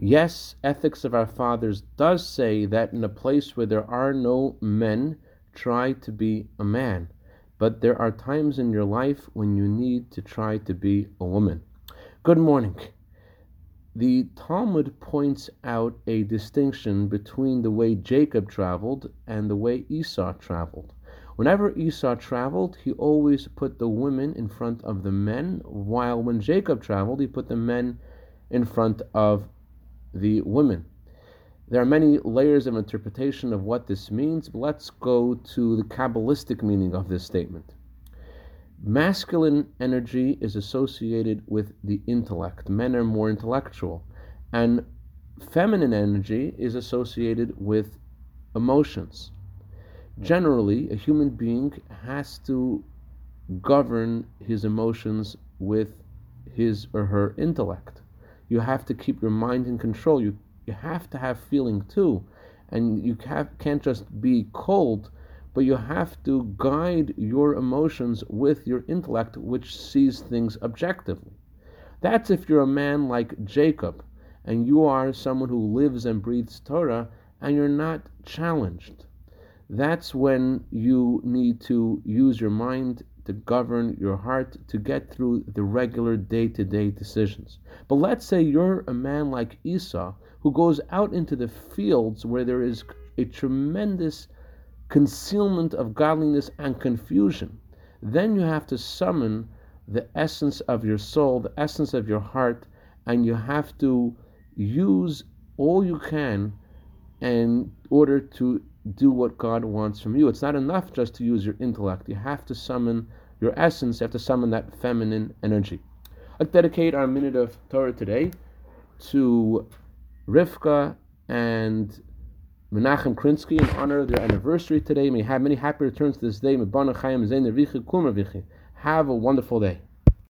Yes, Ethics of Our Fathers does say that in a place where there are no men, try to be a man. But there are times in your life when you need to try to be a woman. Good morning. The Talmud points out a distinction between the way Jacob traveled and the way Esau traveled. Whenever Esau traveled, he always put the women in front of the men, while when Jacob traveled, he put the men in front of the women. There are many layers of interpretation of what this means, but let's go to the Kabbalistic meaning of this statement. Masculine energy is associated with the intellect. Men are more intellectual. And feminine energy is associated with emotions. Generally, a human being has to govern his emotions with his or her intellect. You have to keep your mind in control. You, you have to have feeling too. And you have, can't just be cold, but you have to guide your emotions with your intellect, which sees things objectively. That's if you're a man like Jacob and you are someone who lives and breathes Torah and you're not challenged. That's when you need to use your mind to govern your heart to get through the regular day to day decisions. But let's say you're a man like Esau who goes out into the fields where there is a tremendous concealment of godliness and confusion. Then you have to summon the essence of your soul, the essence of your heart, and you have to use all you can in order to do what God wants from you. It's not enough just to use your intellect. You have to summon your essence, you have to summon that feminine energy. I'd dedicate our minute of Torah today to Rivka and Menachem Krinsky in honor of their anniversary today. May have many happy returns to this day. Have a wonderful day.